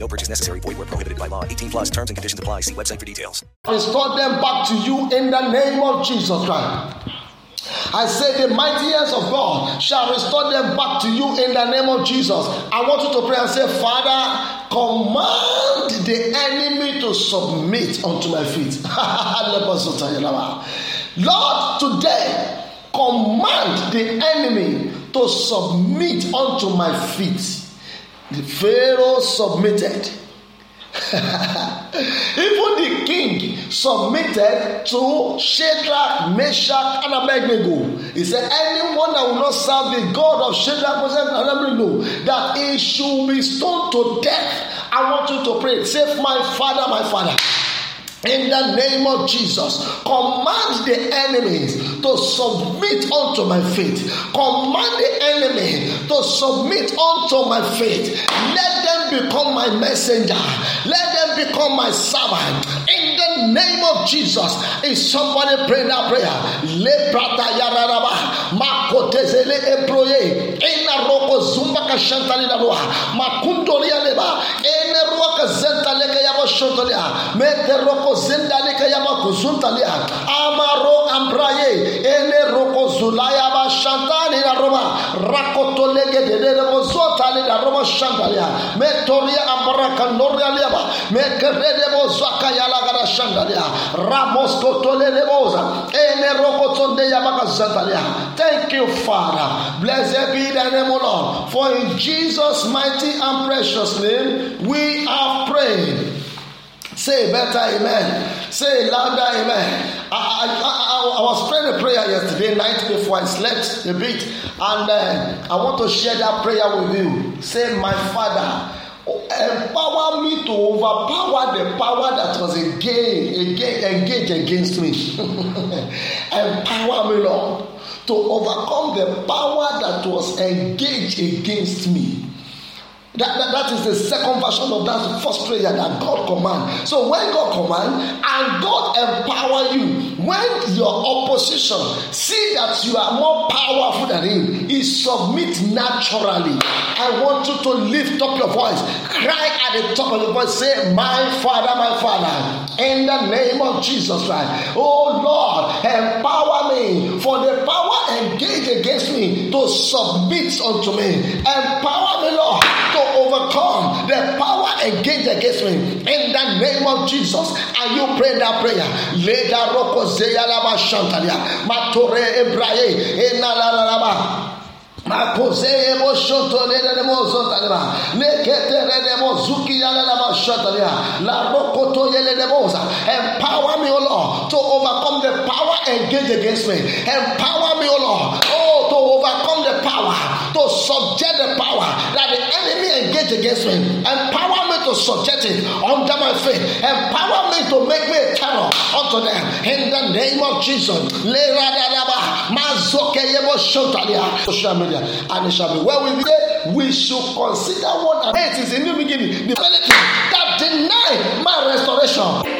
No purchase necessary. Void where prohibited by law. 18 plus terms and conditions apply. See website for details. Restore them back to you in the name of Jesus Christ. I say the mighty hands of God shall restore them back to you in the name of Jesus. I want you to pray and say, Father, command the enemy to submit unto my feet. Lord, today, command the enemy to submit unto my feet. The Pharaoh submitted. Even the king submitted to Shadrach, Meshach, and Abednego. He said, Anyone that will not serve the God of Shadrach, Meshach, and Abednego, that he should be stoned to death. I want you to pray. Save My father, my father. In the name of Jesus, command the enemies to submit unto my faith. Command the enemy to submit unto my faith. Let them become my messenger. Let them become my servant. In the name of Jesus, is somebody praying that prayer? Le prata yararaba makotezele employe ina roko zumba kashantali na roa makundolia leba mete roko amaro roko zulaya ba shantali na roma. Rakoto lege de de bozotali na roma shantalia metoria liaba gara shantalia ramos ene roko thank you father. Blessed be the name of lord. For in jesus mighty and precious name we have prayed Say better amen. Say louder amen. I, I, I, I, was praying a prayer yesterday night before I slept a bit, and uh, I want to share that prayer with you. Say, My Father, empower me to overpower the power that was engaged, engaged against me. empower me, Lord, to overcome the power that was engaged against me. That, that, that is the second version of that first prayer that God command. So when God command and God empower you, when your opposition see that you are more powerful than him, he submit naturally. I want you to lift up your voice, cry at the top of your voice, say, My Father, my Father, in the name of Jesus Christ. Oh Lord, empower me for the power engaged against me to submit unto me. Empower engaged against me in the name of Jesus. And you pray that prayer. Leda roko zeya laba shantalia. Matore ebraye. Enalalaba. Makozeye mo shotolele de mo zotaleba. Leketere de mo zuki yale la ma shotalia. La rokoto yele de moza. Empower me, O Lord, to overcome the power engaged against me. Empower me, O Lord, oh, to overcome the power, to subject the power that the enemy engaged against me. Empower to subject it under my faith. Empower me to make me a terror unto them. In the name of Jesus. Social media and it shall be well with you. We should consider what it is in the beginning, the that deny my restoration.